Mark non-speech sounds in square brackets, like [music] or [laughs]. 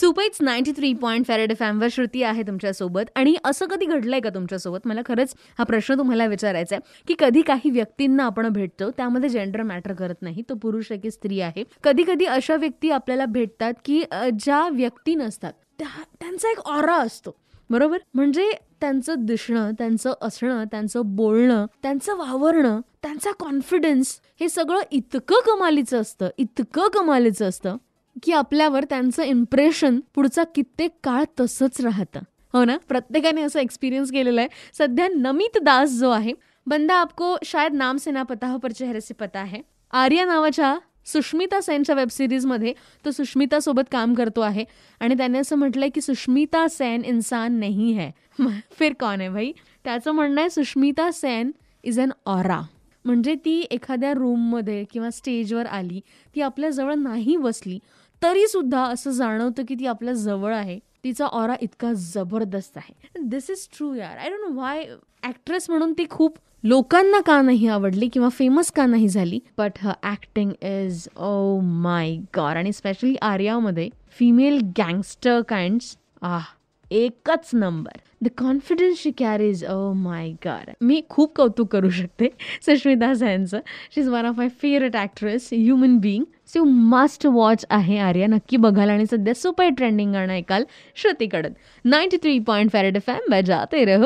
सुपैच ninety three point five Red फॅमवर Shruti आहे तुमच्यासोबत. आणि असं कधी घडलंय का तुमच्यासोबत? मला खरंच हा प्रश्न तुम्हाला विचारायचा आहे की कधी काही व्यक्तींना आपण भेटतो त्यामध्ये जेंडर मॅटर करत नाही तो पुरुष आहे की स्त्री आहे. कधी कधी अशा व्यक्ती आपल्याला भेटतात की ज्या व्यक्ती नसतात त्या- त्यांचा एक ऑरा असतो. बरोबर? म्हणजे त्यांचं दिसणं त्यांचं असणं त्यांचं बोलणं त्यांचं वावरणं त्यांचा कॉन्फिडन्स हे सगळं इतकं कमालीचं असतं इतकं कमालीचं असतं की आपल्यावर त्यांचं इम्प्रेशन पुढचा कित्येक काळ तसंच राहतं. हो ना? प्रत्येकाने असं एक्सपिरियन्स केलेलं आहे. सध्या नमित दास जो आहे बंदा आपको शायद नाम से ना पता हो पर चेहरे से पता है. आर्या नावाच्या सुष्मिता सेनच्या वेब सिरीजमध्ये तो सुष्मिता सोबत काम करतो आहे. आणि त्याने असं म्हटलंय की सुष्मिता सेन इन्सान नाही है. [laughs] फिर कौन है भाई? त्याचं म्हणणं आहे Sushmita Sen is an aura म्हणजे ती एखाद्या रूममध्ये किंवा स्टेजवर आली ती आपल्याजवळ नाही बसली तरी सुद्धा असं जाणवतं की ती आपल्या जवळ आहे. तिचा ऑरा इतका जबरदस्त आहे. दिस इज ट्रू यार. आय डोंट वाय ॲक्ट्रेस म्हणून ती खूप लोकांना का नाही आवडली किंवा फेमस का नाही झाली but uh acting is oh my god आणि स्पेशली आर्यामध्ये फिमेल गँगस्टर काइंड्स आह एकच number. The confidence she carries oh my god मी खूप कौतुक करू शकते Sushmita सेनचं she is one of my favourite actress human being so must watch आहे आर्या. नक्की बघाल. आणि सध्या सुपर ट्रेंडिंग गाणं ऐकाल श्रुतीकडून. Ninety three point five Red F M बजाते रहो.